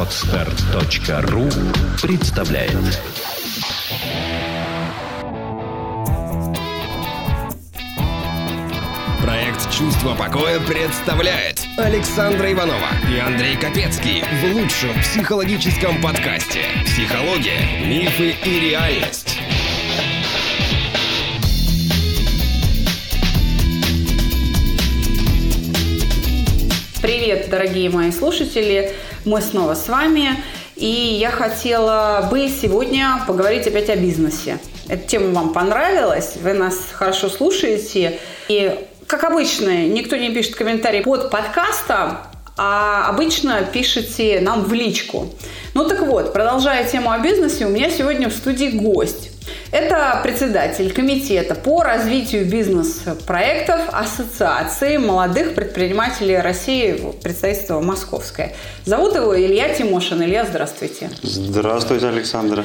Отстар.ру представляет Проект «Чувство покоя» представляет Александра Иванова и Андрей Капецкий в лучшем психологическом подкасте «Психология, мифы и реальность». Привет, дорогие мои слушатели! Мы снова с вами. И я хотела бы сегодня поговорить опять о бизнесе. Эта тема вам понравилась, вы нас хорошо слушаете. И, как обычно, никто не пишет комментарий под подкастом, а обычно пишите нам в личку. Ну так вот, продолжая тему о бизнесе, у меня сегодня в студии гость. Это председатель комитета по развитию бизнес-проектов Ассоциации молодых предпринимателей России, представительство Московское. Зовут его Илья Тимошин. Илья, здравствуйте. Здравствуйте, Александра.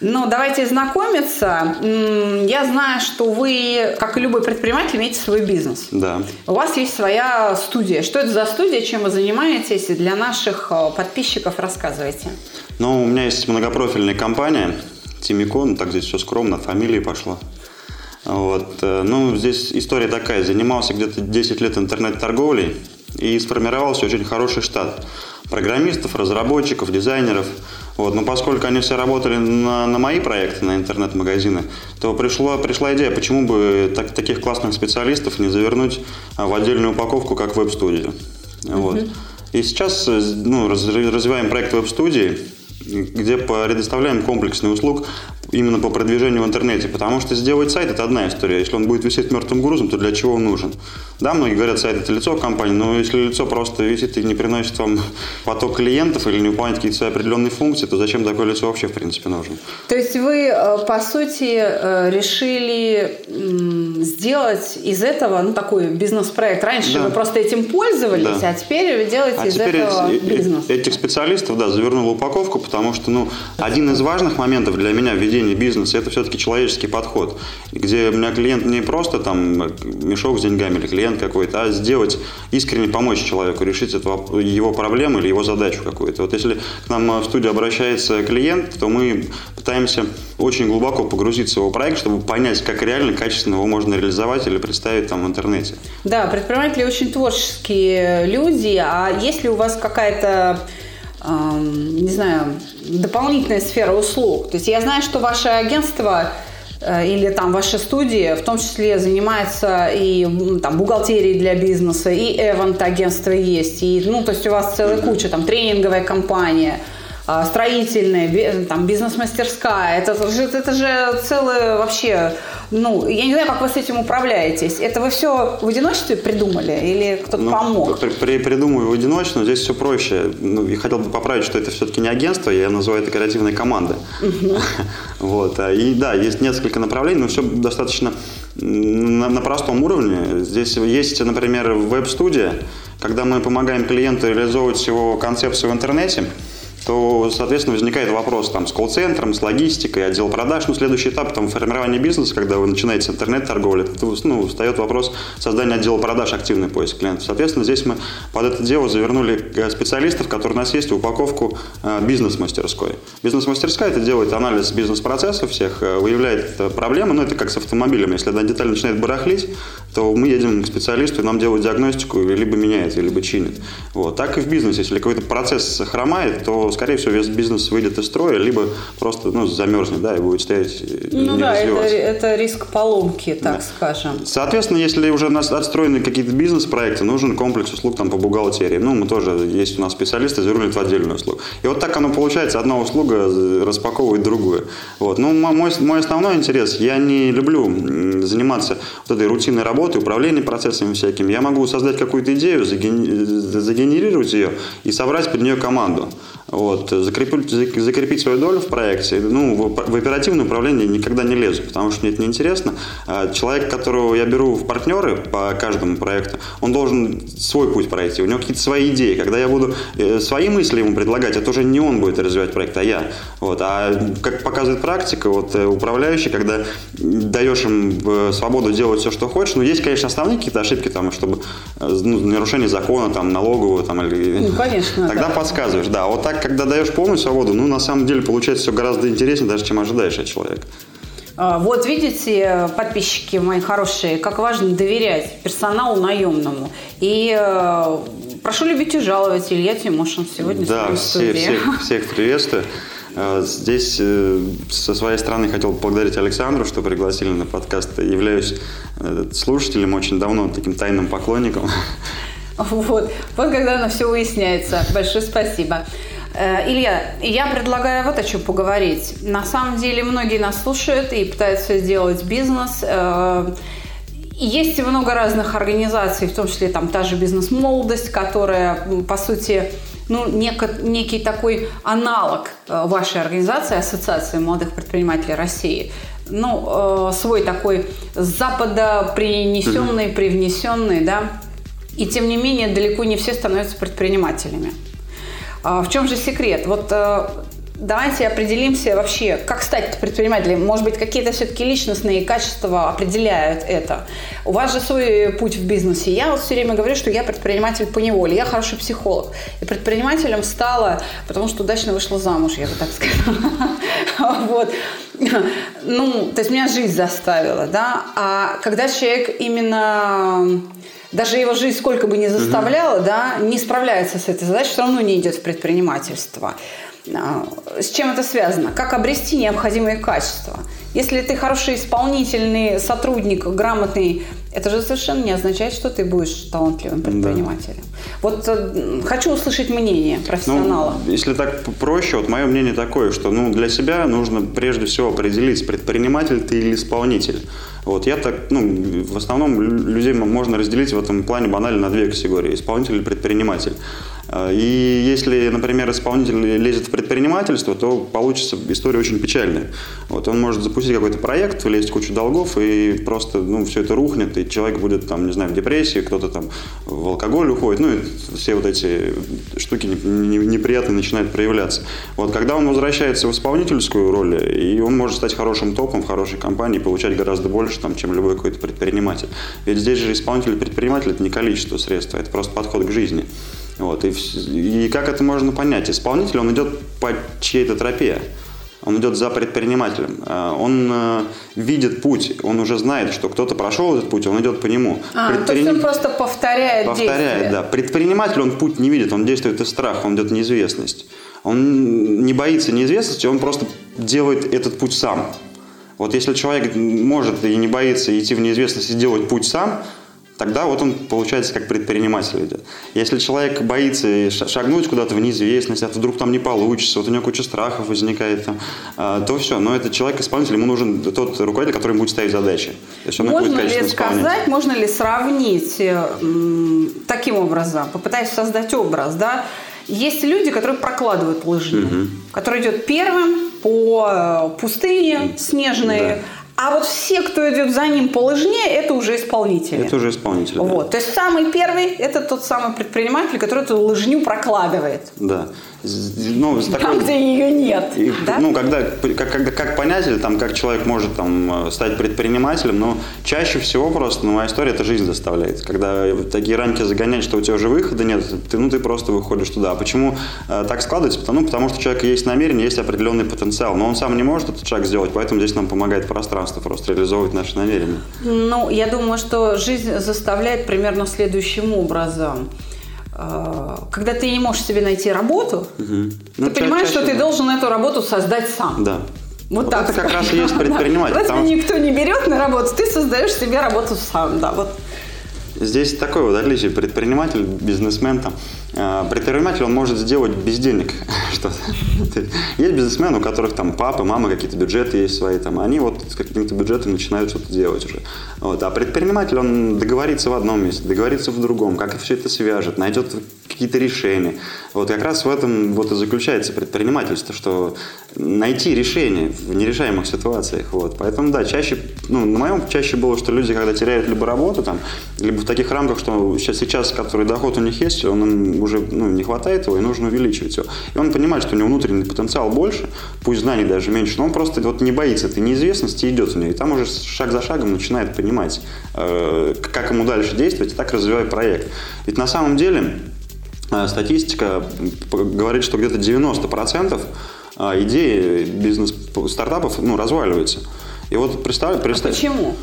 Ну, давайте знакомиться. Я знаю, что вы, как и любой предприниматель, имеете свой бизнес. Да. У вас есть своя студия. Что это за студия, чем вы занимаетесь? Для наших э, подписчиков рассказывайте. Ну, у меня есть многопрофильная компания – Тимико, ну так здесь все скромно, фамилии пошла. Вот. Э, ну, здесь история такая. Занимался где-то 10 лет интернет-торговлей и сформировался очень хороший штат программистов, разработчиков, дизайнеров. Вот. Но поскольку они все работали на, на мои проекты, на интернет-магазины, то пришло, пришла идея, почему бы так, таких классных специалистов не завернуть а, в отдельную упаковку, как веб-студию. Вот. Uh-huh. И сейчас э, ну, развиваем проект веб-студии где предоставляем комплексный услуг именно по продвижению в интернете. Потому что сделать сайт – это одна история. Если он будет висеть мертвым грузом, то для чего он нужен? Да, многие говорят, сайт – это лицо компании, но если лицо просто висит и не приносит вам поток клиентов или не выполняет какие-то свои определенные функции, то зачем такое лицо вообще, в принципе, нужно? То есть вы, э, по сути, э, решили сделать из этого ну, такой бизнес-проект. Раньше да. вы просто этим пользовались, да. а теперь вы делаете а из теперь этого бизнес. Этих специалистов, да, завернул упаковку, потому что, ну, один из важных моментов для меня в ведении бизнеса – это все-таки человеческий подход, где у меня клиент не просто там мешок с деньгами или клиент какой-то, а сделать, искренне помочь человеку, решить эту, его проблему или его задачу какую-то. Вот если к нам в студию обращается клиент, то мы пытаемся очень глубоко погрузиться в его проект, чтобы понять, как реально, качественно его можно реализовать или представить там в интернете. Да, предприниматели очень творческие люди, а если у вас какая-то не знаю, дополнительная сфера услуг. То есть я знаю, что ваше агентство э, или там ваша студия в том числе занимается и там бухгалтерией для бизнеса, и эвент агентство есть, и ну то есть у вас целая куча, там тренинговая компания – строительная, там, бизнес-мастерская. Это, это же целое вообще... Ну, я не знаю, как вы с этим управляетесь. Это вы все в одиночестве придумали или кто-то ну, помог? При, при, придумываю в одиночестве, но здесь все проще. Ну, я хотел бы поправить, что это все-таки не агентство, я называю это креативной командой. Вот. А, и да, есть несколько направлений, но все достаточно на, на простом уровне. Здесь есть, например, веб-студия, когда мы помогаем клиенту реализовывать его концепцию в интернете – то, соответственно, возникает вопрос там, с колл-центром, с логистикой, отдел продаж. Ну, следующий этап там, формирования бизнеса, когда вы начинаете интернет-торговлю, это, ну, встает вопрос создания отдела продаж, активный поиск клиентов. Соответственно, здесь мы под это дело завернули э, специалистов, которые у нас есть, упаковку э, бизнес-мастерской. Бизнес-мастерская это делает анализ бизнес-процессов всех, э, выявляет проблемы, ну, это как с автомобилем. Если одна деталь начинает барахлить, то мы едем к специалисту, и нам делают диагностику, либо меняет, либо чинит. Вот. Так и в бизнесе. Если какой-то процесс хромает, то скорее всего, весь бизнес выйдет из строя, либо просто ну, замерзнет, да, и будет стоять Ну да, это, это риск поломки, так да. скажем. Соответственно, если уже у нас отстроены какие-то бизнес-проекты, нужен комплекс услуг там по бухгалтерии. Ну, мы тоже, есть у нас специалисты, зарулят в отдельную услугу. И вот так оно получается, одна услуга распаковывает другую. Вот. Ну, мой, мой основной интерес, я не люблю заниматься вот этой рутинной работой, управлением процессами всякими. Я могу создать какую-то идею, загенерировать ее и собрать под нее команду. Вот, закрепить, закрепить свою долю в проекте. Ну, в, в оперативное управление никогда не лезу, потому что мне это неинтересно. А человек, которого я беру в партнеры по каждому проекту, он должен свой путь пройти, у него какие-то свои идеи. Когда я буду э, свои мысли ему предлагать, это уже не он будет развивать проект, а я. Вот. А как показывает практика, вот, э, управляющий, когда даешь им э, свободу делать все, что хочешь, ну, есть, конечно, основные какие-то ошибки, там, чтобы ну, нарушение закона, там, налогового, там, или... Ну, конечно, Тогда да. подсказываешь, да. Вот так, когда даешь полную свободу, ну, на самом деле, получается все гораздо интереснее, даже чем ожидаешь от человека. А, Вот видите, подписчики мои хорошие, как важно доверять персоналу наемному. И э, прошу любить и жаловать. Илья Тимошин сегодня Да, в студии. всех, всех приветствую. Э, Здесь э, со своей стороны хотел поблагодарить Александру, что пригласили на подкаст. Являюсь э, слушателем очень давно, таким тайным поклонником. Вот. вот когда оно все выясняется. Большое спасибо. Э, Илья, я предлагаю вот о чем поговорить. На самом деле многие нас слушают и пытаются сделать бизнес. Э, Есть много разных организаций, в том числе там та же бизнес-молодость, которая, по сути, ну, некий такой аналог э, вашей организации, Ассоциации молодых предпринимателей России. Ну, э, свой такой с Запада принесенный, привнесенный, да. И тем не менее, далеко не все становятся предпринимателями. А В чем же секрет? Вот э, давайте определимся вообще, как стать предпринимателем. Может быть, какие-то все-таки личностные качества определяют это. У вас же свой путь в бизнесе. Я вот все время говорю, что я предприниматель по неволе, я хороший психолог. И предпринимателем стала, потому что удачно вышла замуж, я бы так сказала. Вот. Ну, то есть меня жизнь заставила, да. А когда человек именно даже его жизнь сколько бы ни заставляла, да, не справляется с этой задачей, все равно не идет в предпринимательство. А, С чем это связано? Как обрести необходимые качества? Если ты хороший исполнительный сотрудник, грамотный, это же совершенно не означает, что ты будешь талантливым предпринимателем. Вот э, хочу услышать мнение профессионала. Ну, если так проще, вот мое мнение такое, что ну, для себя нужно прежде всего определить, предприниматель ты или исполнитель. Вот я так, ну, в основном лю- людей можно разделить в этом плане банально на две категории: исполнитель и предприниматель. А, И если, например, исполнитель лезет в предпринимательство, то получится история очень печальная. Вот он может запустить какой-то проект, влезть в кучу долгов, и просто ну, все это рухнет, и человек будет, там, не знаю, в депрессии, кто-то там в алкоголь уходит, ну и все вот эти штуки не- не- неприятные начинают проявляться. Вот когда он возвращается в исполнительскую роль, и он может стать хорошим топом в хорошей компании, получать гораздо больше, там, чем любой какой-то предприниматель. Ведь здесь же исполнитель и предприниматель – это не количество средств, а это просто подход к жизни. Вот, и, и как это можно понять? Исполнитель, он идет по чьей-то тропе. Он идет за предпринимателем. А, Он э, видит путь, он уже знает, что кто-то прошел этот путь, он идет по нему. А, то есть Предприним- он просто повторяет, Повторяет, действия. да. Предприниматель, он путь не видит, он действует из страха, он идет в неизвестность. Он не боится неизвестности, он просто делает этот путь сам. Вот если человек может и не боится идти в неизвестность и делать путь сам, тогда вот он, получается, как предприниматель идет. Если человек боится шагнуть куда-то в неизвестность, а вдруг там не получится, вот у него куча страхов возникает, там, а, то все. Но этот человек-исполнитель, ему нужен тот руководитель, который будет ставить задачи. То есть он их будет Можно ли сказать, можно ли сравнить э, таким образом, попытаясь создать образ, да? Есть люди, которые прокладывают лыжню, который идет первым по э, пустыне снежной, Да. А вот все, кто идет за ним по лыжне, это уже исполнители. Это уже исполнитель. да. Вот. То есть самый первый – это тот самый предприниматель, который эту лыжню прокладывает. Да. Ну, с Там, такой- где ее нет. И, да? Ну, когда, как, когда, как понять, или там, как человек может там, стать предпринимателем, но чаще всего просто, ну, моя история, это жизнь заставляет. Когда такие рамки загонять, что у тебя уже выхода нет, ты, ну, ты просто выходишь туда. А почему э, так складывается? Потому, ну, потому что у человека есть намерение, есть определенный потенциал, но он сам не может этот шаг сделать, поэтому здесь нам помогает пространство просто реализовывать наши намерения. Ну, я думаю, что жизнь заставляет примерно следующим образом. Э, Когда ты не можешь себе найти работу, Ну, ты ча- понимаешь, чаще что ты да. должен эту работу создать сам. Да. Вот, так. это как раз и есть предприниматель. Когда потому никто не берет на работу, ты создаешь себе работу сам. Да, вот. Здесь такое вот отличие. Предприниматель, бизнесмен там. Э, Предприниматель, он может сделать без денег что-то. Есть бизнесмены, у которых там папа, мама, какие-то бюджеты есть свои, там, они вот с каким-то бюджетом начинают что-то делать уже. Вот. А предприниматель, он договорится в одном месте, договорится в другом, как все это свяжет, найдет какие-то решения. Вот как раз в этом вот и заключается предпринимательство, что найти решение в нерешаемых ситуациях. Вот. Поэтому, да, чаще, ну, на моем чаще было, что люди, когда теряют либо работу, там, либо в таких рамках, что сейчас, сейчас который доход у них есть, он им уже ну, не хватает его, и нужно увеличивать его. И он понимает, что у него внутренний потенциал больше, пусть знаний даже меньше, но он просто вот не боится этой неизвестности идет в нее. И там уже шаг за шагом начинает понимать, э, как ему дальше действовать, и так развивать проект. Ведь на самом деле э, статистика говорит, что где-то 90% э, идеи бизнес-стартапов ну, разваливаются. И вот представь, представь. А почему?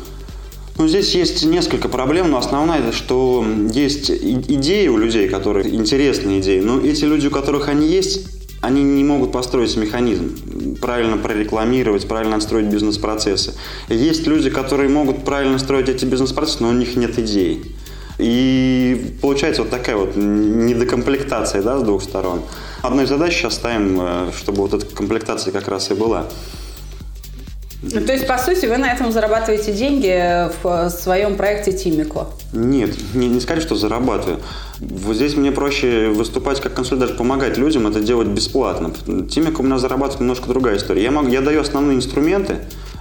Ну, здесь есть несколько проблем, но основная это, что есть идеи у людей, которые интересные идеи, но эти люди, у которых они есть, они не могут построить механизм, правильно прорекламировать, правильно отстроить бизнес-процессы. Есть люди, которые могут правильно строить эти бизнес-процессы, но у них нет идей. И получается вот такая вот недокомплектация да, с двух сторон. Одной задачей сейчас ставим, э, чтобы вот эта комплектация как раз и была. Ну, то есть, по сути, вы на этом зарабатываете деньги в своем проекте Тимико? Нет, не, не сказать, что зарабатываю. Вот здесь мне проще выступать как консультант, помогать людям это делать бесплатно. Тимико у меня зарабатывает немножко другая история. Я, могу, я даю основные инструменты,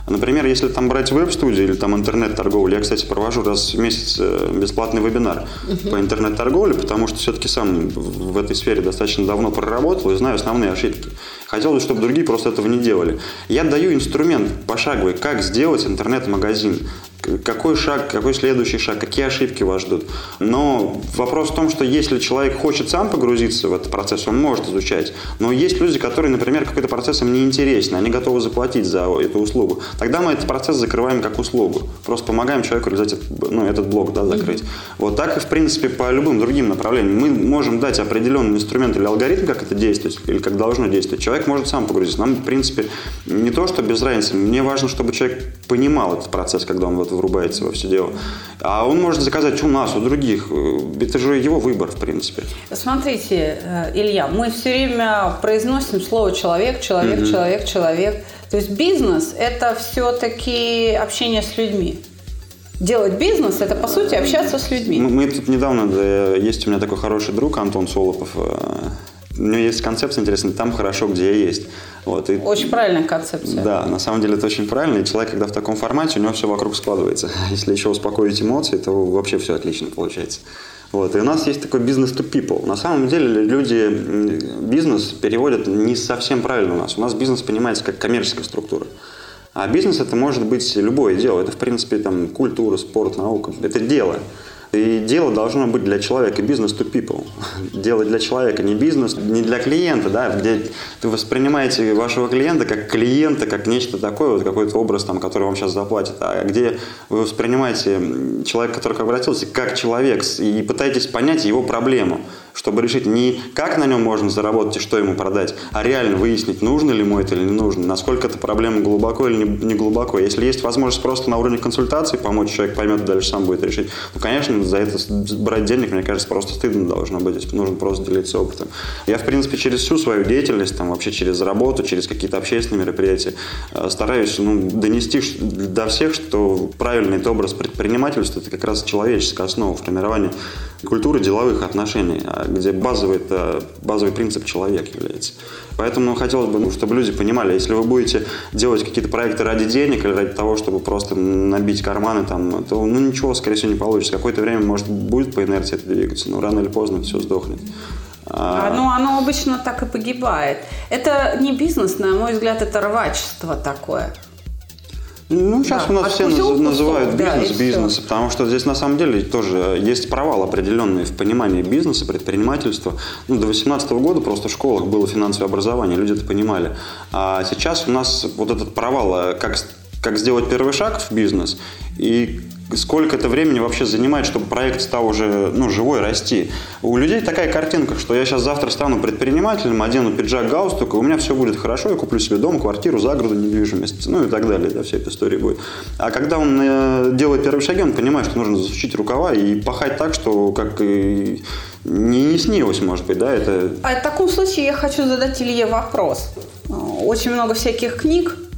Например, если там брать веб-студию или там интернет-торговлю, я, кстати, провожу раз в месяц э, бесплатный вебинар uh-huh. по интернет-торговле, потому что все-таки сам в этой сфере достаточно давно проработал и знаю основные ошибки. Хотел бы, чтобы другие просто этого не делали. Я даю инструмент пошаговый, как сделать интернет-магазин какой шаг, какой следующий шаг, какие ошибки вас ждут. Но вопрос в том, что если человек хочет сам погрузиться в этот процесс, он может изучать. Но есть люди, которые, например, какой-то процесс им не интересен, они готовы заплатить за эту услугу. Тогда мы этот процесс закрываем как услугу. Просто помогаем человеку реализовать ну, этот блок да, закрыть. Mm-hmm. Вот так и, в принципе, по любым другим направлениям. Мы можем дать определенный инструмент или алгоритм, как это действует, или как должно действовать. Человек может сам погрузиться. Нам, в принципе, не то, что без разницы. Мне важно, чтобы человек понимал этот процесс, когда он вот врубается во все дело. А он может заказать у нас, у других. Это же его выбор, в принципе. Смотрите, э, Илья, мы все время произносим слово человек, человек, mm-hmm. человек, человек. То есть бизнес – это все-таки общение с людьми. Делать бизнес – это, по сути, общаться с людьми. Мы, мы тут недавно, да, есть у меня такой хороший друг Антон Солопов, э, у него есть концепция интересная, там хорошо, где я есть. Вот, и, очень правильная концепция. Да, на самом деле это очень правильно. И человек, когда в таком формате, у него все вокруг складывается. Если еще успокоить эмоции, то вообще все отлично получается. Вот. И у нас есть такой бизнес to people. На самом деле люди бизнес переводят не совсем правильно у нас. У нас бизнес понимается как коммерческая структура. А бизнес это может быть любое дело. Это, в принципе, там, культура, спорт, наука. Это дело. И дело должно быть для человека, бизнес to people. Дело для человека, не бизнес, не для клиента, да, где вы воспринимаете вашего клиента как клиента, как нечто такое, вот какой-то образ, там, который вам сейчас заплатит, а где вы воспринимаете человека, который к обратился, как человек, и пытаетесь понять его проблему чтобы решить не как на нем можно заработать и что ему продать, а реально выяснить, нужно ли ему это или не нужно, насколько эта проблема глубоко или не, глубоко. Если есть возможность просто на уровне консультации помочь, человек поймет, дальше сам будет решить, ну, конечно, за это брать денег, мне кажется, просто стыдно должно быть, нужно просто делиться опытом. Я, в принципе, через всю свою деятельность, там, вообще через работу, через какие-то общественные мероприятия, э, стараюсь ну, донести до всех, что правильный образ предпринимательства – это как раз человеческая основа формирования культуры деловых отношений, а где базовый, это, базовый принцип человек является. Поэтому хотелось бы, ну, чтобы люди понимали, если вы будете делать какие-то проекты ради денег или ради того, чтобы просто набить карманы, там, то ну, ничего, скорее всего, не получится. Какое-то время, может, будет по инерции это двигаться, но рано или поздно все сдохнет. А, ну, оно обычно так и погибает. Это не бизнес, на мой взгляд, это рвачество такое. Ну, сейчас да. у нас все кусок, называют бизнес да, бизнесом, потому что здесь на самом деле тоже есть провал определенный в понимании бизнеса, предпринимательства. Ну, до 2018 года просто в школах было финансовое образование, люди это понимали. А сейчас у нас вот этот провал, э, как, как сделать первый шаг в бизнес и сколько это времени вообще занимает, чтобы проект стал уже ну, живой, расти. У людей такая картинка, что я сейчас завтра стану предпринимателем, одену пиджак, галстук, и у меня все будет хорошо, я куплю себе дом, квартиру, загороду, недвижимость, ну и так далее, да, вся эта история будет. А когда он э, делает первые шаги, он понимает, что нужно засучить рукава и пахать так, что как и не, не снилось, может быть, да, это... А в таком случае я хочу задать Илье вопрос. Очень много всяких книг Э,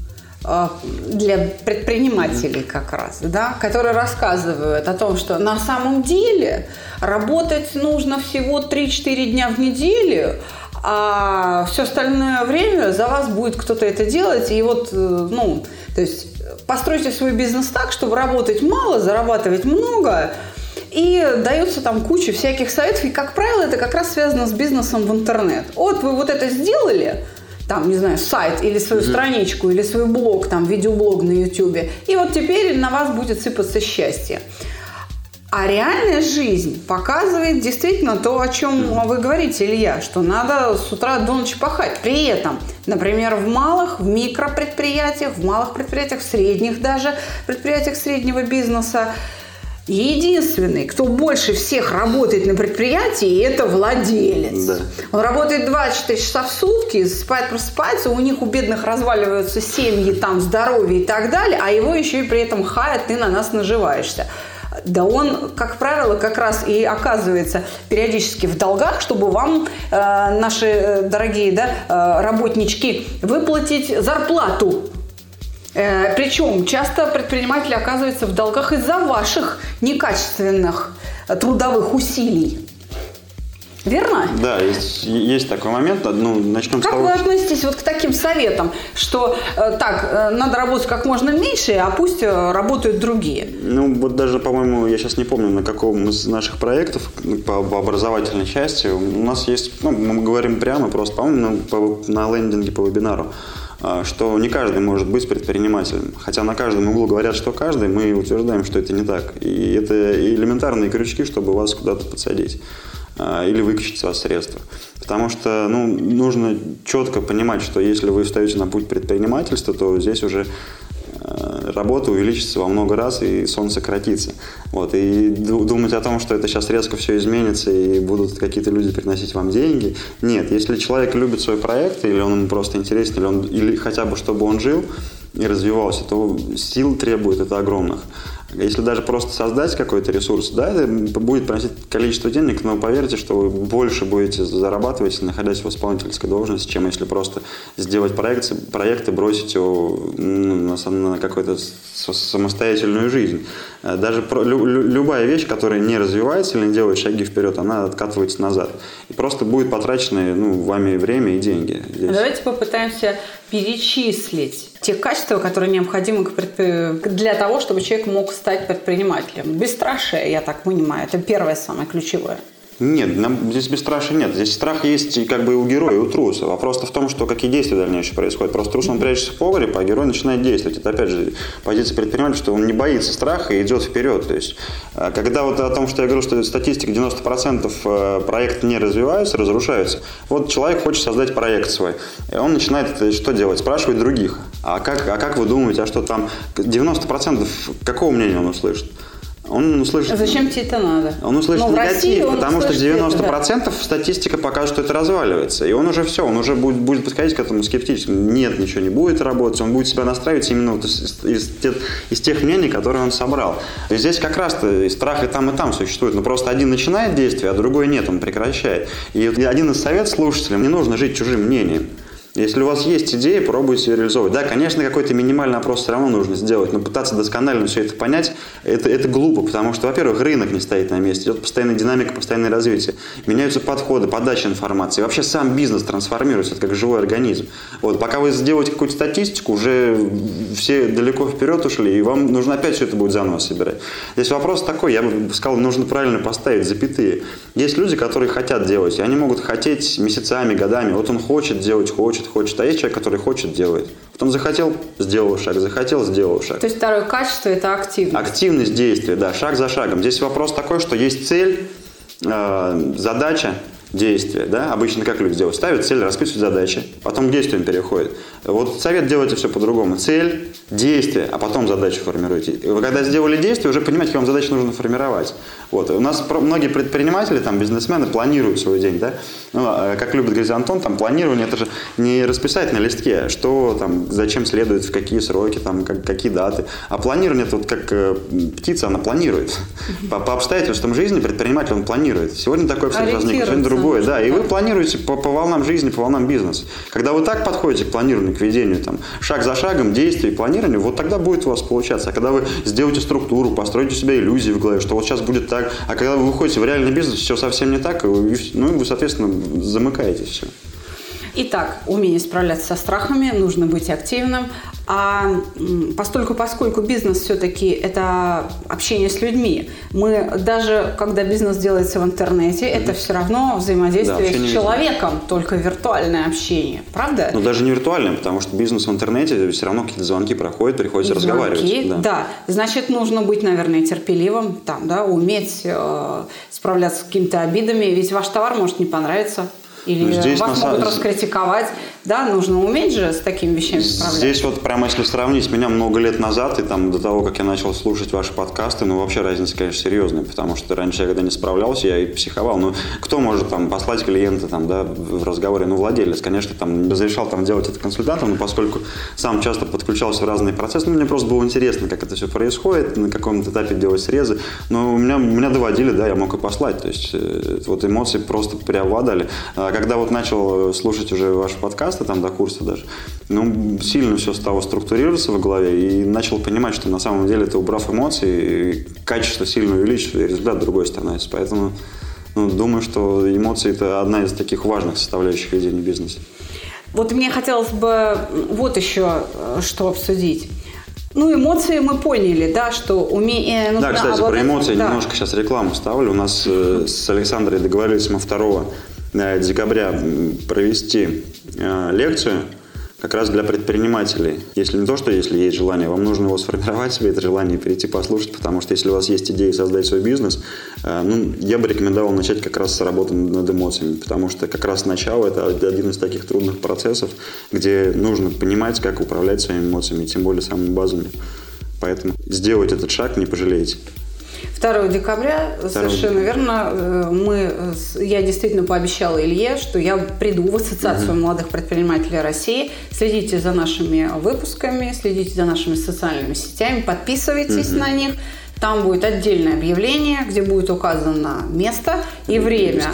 для предпринимателей как раз, да, которые рассказывают о том, что на самом деле работать нужно всего 3-4 дня в неделю, а все остальное время за вас будет кто-то это делать. И вот, э, ну, то есть постройте свой бизнес так, чтобы работать мало, зарабатывать много, И дается там куча всяких советов. И, как правило, это как раз связано с бизнесом в интернет. Вот вы вот это сделали, там, не знаю, сайт или свою mm-hmm. страничку, или свой блог, там, видеоблог на YouTube. И вот теперь на вас будет сыпаться счастье. А реальная жизнь показывает действительно то, о чем вы говорите, Илья, что надо с утра до ночи пахать. При этом, например, в малых, в микропредприятиях, в малых предприятиях, в средних даже предприятиях среднего бизнеса, Единственный, кто больше всех работает на предприятии, это владелец. Да. Он работает 24 часа в сутки, спать просыпается, у них у бедных разваливаются семьи, там здоровье и так далее, а его еще и при этом хаят, ты на нас наживаешься да он, как правило, как раз и оказывается периодически в долгах, чтобы вам, э, наши э, дорогие да, э, работнички, выплатить зарплату. Э, причем часто предприниматели оказываются в долгах из-за ваших некачественных трудовых усилий. Верно? Да, есть, есть такой момент. Ну, начнем как с того, вы относитесь вот к таким советам, что э, так, э, надо работать как можно меньше, а пусть э, работают другие? Ну, вот даже, по-моему, я сейчас не помню, на каком из наших проектов по, по образовательной части у нас есть, ну, мы говорим прямо просто, по-моему, на, на лендинге по вебинару, что не каждый может быть предпринимателем. Хотя на каждом углу говорят, что каждый, мы утверждаем, что это не так. И это элементарные крючки, чтобы вас куда-то подсадить. А, или выкачать с вас средства. Потому что ну, нужно четко понимать, что если вы встаете на путь предпринимательства, то здесь уже а, работа увеличится во много раз и сон сократится. Вот. И думать о том, что это сейчас резко все изменится и будут какие-то люди приносить вам деньги. Нет, если человек любит свой проект, или он ему просто интересен, или, он, или хотя бы чтобы он жил и развивался, то сил требует это огромных. Если даже просто создать какой-то ресурс, да, это будет приносить количество денег, но поверьте, что вы больше будете зарабатывать, находясь в исполнительской должности, чем если просто сделать проект, проект и бросить его ну, на, на какую-то самостоятельную жизнь. Даже про, лю, любая вещь, которая не развивается или не делает шаги вперед, она откатывается назад. И просто будет потрачено ну, вами время и деньги. Здесь. Давайте попытаемся перечислить те качества, которые необходимы для того, чтобы человек мог стать предпринимателем. Бесстрашие, я так понимаю, это первое самое ключевое. Нет, нам здесь бесстрашия нет. Здесь страх есть и как бы у героя, и у труса. Вопрос в том, что какие действия дальнейшие происходят. Просто трус, он прячется в погреб, а герой начинает действовать. Это, опять же, позиция предпринимателя, что он не боится страха и идет вперед. То есть, э, когда вот о том, что я говорю, что статистика 90% э, проект не развиваются, разрушаются. Вот человек хочет создать проект свой. И он начинает что делать? Спрашивать других. А как, а как вы думаете, а что там 90% какого мнения он услышит? Он услышит... Зачем тебе это надо? Он услышит Но негатив, России он потому что 90% это, да. статистика покажет, что это разваливается. И он уже все, он уже будет, будет подходить к этому скептически. Нет, ничего не будет работать. Он будет себя настраивать именно вот из, из, из, из тех мнений, которые он собрал. И здесь как раз-то и страх и там, и там существует. Но просто один начинает действие, а другой нет, он прекращает. И один из советов слушателям, не нужно жить чужим мнением. Если у вас есть идея, пробуйте ее реализовывать. Да, конечно, какой-то минимальный опрос все равно нужно сделать, но пытаться досконально все это понять, это, это глупо, потому что, во-первых, рынок не стоит на месте, идет постоянная динамика, постоянное развитие, меняются подходы, подача информации, вообще сам бизнес трансформируется, это как живой организм. Вот, пока вы сделаете какую-то статистику, уже все далеко вперед ушли, и вам нужно опять все это будет заново собирать. Здесь вопрос такой, я бы сказал, нужно правильно поставить запятые. Есть люди, которые хотят делать, и они могут хотеть месяцами, годами. Вот он хочет делать, хочет, хочет, хочет. А есть человек, который хочет, делает. Потом захотел, сделал шаг, захотел, сделал шаг. То есть второе качество – это активность. Активность действия, да, шаг за шагом. Здесь вопрос такой, что есть цель, э, задача, действие, да, обычно как люди делают, ставят цель, расписывают задачи, потом к действиям переходят. Вот совет делайте все по-другому. Цель, действие, а потом задачу формируйте. И вы когда сделали действие, уже понимаете, как вам задачу нужно формировать. Вот. У нас многие предприниматели, там, бизнесмены планируют свой день, да, ну, а, как любит говорить Антон, там, планирование, это же не расписать на листке, что там, зачем следует, в какие сроки, там, как, какие даты, а планирование, это вот как э, птица, она планирует. По, по обстоятельствам жизни предприниматель, он планирует. Сегодня такой обстоятельство возник, сегодня другое, да, и вы планируете по, по волнам жизни, по волнам бизнеса. Когда вы так подходите к планированию, к ведению, там, шаг за шагом, действие и планирование, вот тогда будет у вас получаться. А когда вы сделаете структуру, построите у себя иллюзии в голове, что вот сейчас будет так, а когда вы выходите в реальный бизнес, все совсем не так, и ну, вы, соответственно, замыкаетесь все. Итак, умение справляться со страхами, нужно быть активным. А постольку, поскольку бизнес все-таки это общение с людьми, мы даже когда бизнес делается в интернете, mm-hmm. это все равно взаимодействие да, с человеком, видно. только виртуальное общение, правда? Ну даже не виртуальное, потому что бизнес в интернете все равно какие-то звонки проходят, приходится звонки, разговаривать. Да. да, значит нужно быть, наверное, терпеливым, там, да, уметь э, справляться с какими-то обидами, ведь ваш товар может не понравиться. Или здесь вас могут раскритиковать. Да, нужно уметь же с такими вещами справляться. Здесь вот прямо если сравнить меня много лет назад и там до того, как я начал слушать ваши подкасты, ну вообще разница, конечно, серьезная, потому что раньше я когда не справлялся, я и психовал. Ну, кто может там послать клиента там, да, в разговоре? Ну, владелец, конечно, там разрешал там делать это консультантом, но поскольку сам часто подключался в разные процессы, ну, мне просто было интересно, как это все происходит, на каком-то этапе делать срезы. Но у меня, меня доводили, да, я мог и послать. То есть э, вот эмоции просто преобладали. А когда вот начал слушать уже ваш подкаст, подкаста, там до курса даже, ну, сильно все стало структурироваться в голове и начал понимать, что на самом деле ты убрав эмоции, качество сильно увеличится, и результат другой становится. Поэтому ну, думаю, что эмоции – это одна из таких важных составляющих ведения бизнеса. Вот мне хотелось бы вот еще э, что обсудить. Ну, эмоции мы поняли, да, что умение... Э, да, кстати, обладать... про эмоции да. немножко сейчас рекламу ставлю. У нас э, с Александрой договорились мы 2 декабря провести лекцию как раз для предпринимателей. Если не то, что если есть желание, вам нужно его сформировать себе, это желание перейти послушать, потому что если у вас есть идея создать свой бизнес, э, ну, я бы рекомендовал начать как раз с работы над эмоциями, потому что как раз начало – это один из таких трудных процессов, где нужно понимать, как управлять своими эмоциями, тем более самыми базовыми. Поэтому сделать этот шаг не пожалеете. 2 декабря, 2. совершенно верно, э, мы, я действительно пообещала Илье, что я приду в Ассоциацию угу. молодых предпринимателей России. Следите за нашими выпусками, следите за нашими социальными сетями, подписывайтесь угу. на них. Там будет отдельное объявление, где будет указано место и время.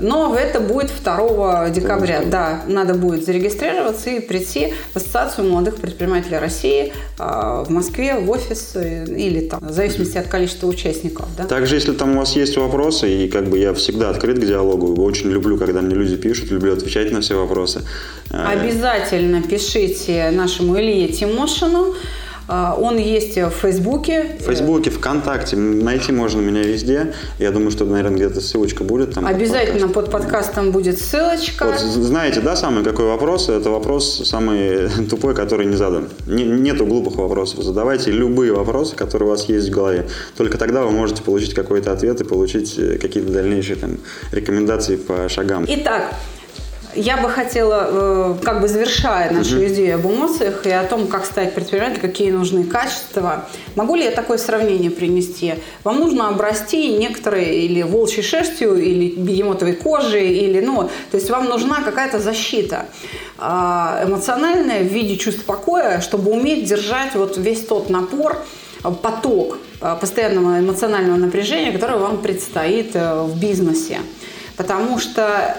Но это будет 2 декабря. Да, надо будет зарегистрироваться и прийти в Ассоциацию молодых предпринимателей России а, в Москве, в офис э, или там, в зависимости от количества участников. Да? Также, если там у вас есть вопросы, и как бы я всегда открыт к диалогу, очень люблю, когда мне люди пишут, люблю отвечать на все вопросы. Обязательно пишите нашему Илье Тимошину. А, он есть в Фейсбуке. В Фейсбуке, ВКонтакте. Найти можно меня везде. Я думаю, что, наверное, где-то ссылочка будет. Там Обязательно под, под подкастом будет ссылочка. Вот, знаете, да, самый какой вопрос? Это вопрос самый тупой, который не задан. Не, нету глупых вопросов. Задавайте любые вопросы, которые у вас есть в голове. Только тогда вы можете получить какой-то ответ и получить э, какие-то дальнейшие там, рекомендации по шагам. Итак, я бы хотела, э, как бы завершая нашу угу. идею об эмоциях и о том, как стать предпринимателем, какие нужны качества, могу ли я такое сравнение принести? Вам нужно обрасти некоторые или волчьей шерстью, или бегемотовой кожей, или, ну, то есть вам нужна какая-то защита а, эмоциональная в виде чувств покоя, чтобы уметь держать вот весь тот напор, поток а, постоянного эмоционального напряжения, которое вам предстоит э, в бизнесе. Потому что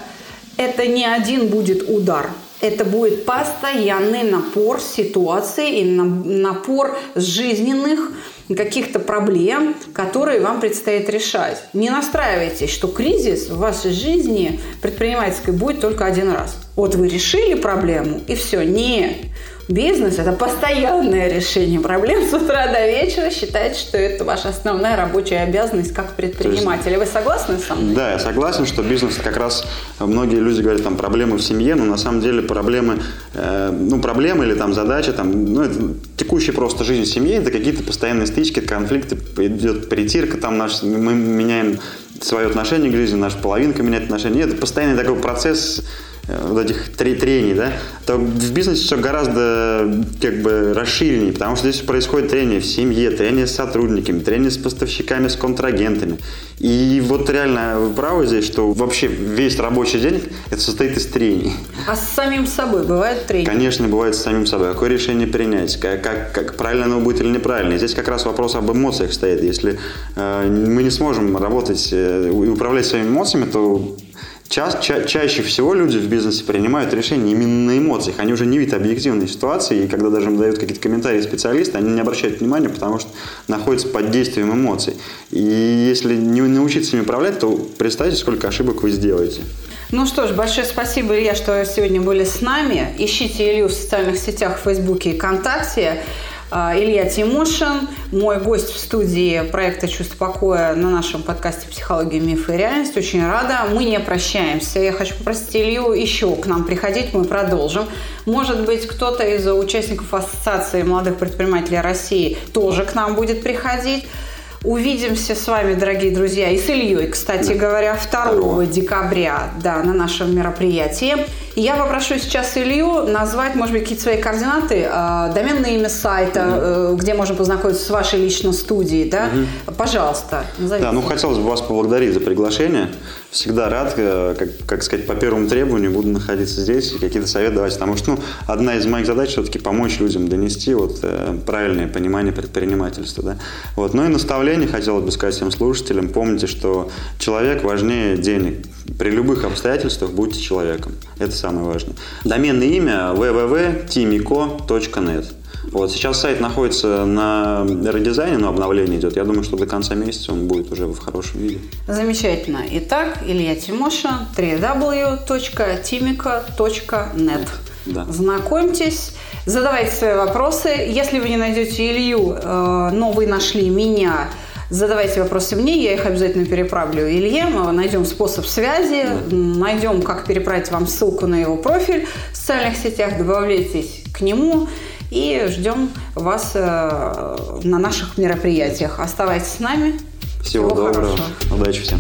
это не один будет удар. Это будет постоянный напор ситуации и напор жизненных каких-то проблем, которые вам предстоит решать. Не настраивайтесь, что кризис в вашей жизни предпринимательской будет только один раз. Вот вы решили проблему, и все. Нет. Бизнес – это постоянное решение проблем с утра до вечера. Считайте, что это ваша основная рабочая обязанность как предпринимателя. Вы согласны со мной? Да, я согласен, что бизнес как раз многие люди говорят там проблемы в семье, но на самом деле проблемы, э, ну проблемы или там задачи, там, ну это текущая просто жизнь семьи, это какие-то постоянные стычки, конфликты, идет притирка, там наш, мы меняем свое отношение к жизни, наша половинка меняет отношение. Это постоянный такой процесс Э, вот этих трений, да, то в бизнесе все гораздо как бы расширеннее, потому что здесь происходит трение в семье, трение с сотрудниками, трение с поставщиками, с контрагентами. И вот реально вы правы здесь, что вообще весь рабочий день это состоит из трений. А с самим собой бывает трение? Конечно, бывает с самим собой. Какое решение принять, как, как, как правильно оно будет или неправильно. И здесь как раз вопрос об эмоциях стоит. Если э, мы не сможем работать э, и управлять своими эмоциями, то Ча ча чаще всего люди в бизнесе принимают решения именно на эмоциях. Они уже не видят объективной ситуации, и когда даже им дают какие-то комментарии специалисты, они не обращают внимания, потому что находятся под действием эмоций. И если не научиться ими управлять, то представьте, сколько ошибок вы сделаете. Ну что ж, большое спасибо, Илья, что сегодня были с нами. Ищите Илью в социальных сетях, в Фейсбуке и ВКонтакте. А, Илья Тимошин, мой гость в студии проекта «Чувство покоя» на нашем подкасте «Психология, мифы и реальность». Очень рада. Мы не прощаемся. Я хочу попросить Илью еще к нам приходить, мы продолжим. Может быть, кто-то из участников Ассоциации молодых предпринимателей России тоже к нам будет приходить. Увидимся с вами, дорогие друзья, и с Ильей, кстати говоря, 2 декабря да, на нашем мероприятии. И я попрошу сейчас Илью назвать, может быть, какие-то свои координаты, э, доменное имя сайта, э, где можно познакомиться с вашей личной студией, да? Пожалуйста, назовите. Да, ну хотелось бы вас поблагодарить за приглашение. Всегда рад, э, как, как сказать, по первому требованию буду находиться здесь и какие-то советы давать, потому что ну, одна из моих задач все-таки помочь людям донести вот, э, правильное понимание предпринимательства. Да? Вот. Ну и наставление хотелось бы сказать всем слушателям. Помните, что человек важнее денег. При любых обстоятельствах будьте человеком. Это самое важное. Доменное имя www.timico.net. Вот, сейчас сайт находится на редизайне, но обновление идет. Я думаю, что до конца месяца он будет уже в хорошем виде. Замечательно. Итак, Илья Тимоша, www.timico.net. Да. Знакомьтесь, задавайте свои вопросы. Если вы не найдете Илью, э, но вы нашли меня, задавайте вопросы мне, я их обязательно переправлю Илье. Мы найдем способ связи, найдем, как переправить вам ссылку на его профиль в социальных сетях, добавляйтесь к нему и ждем вас э, на наших мероприятиях. Оставайтесь с нами. Всего, Всего доброго. хорошего. Удачи всем.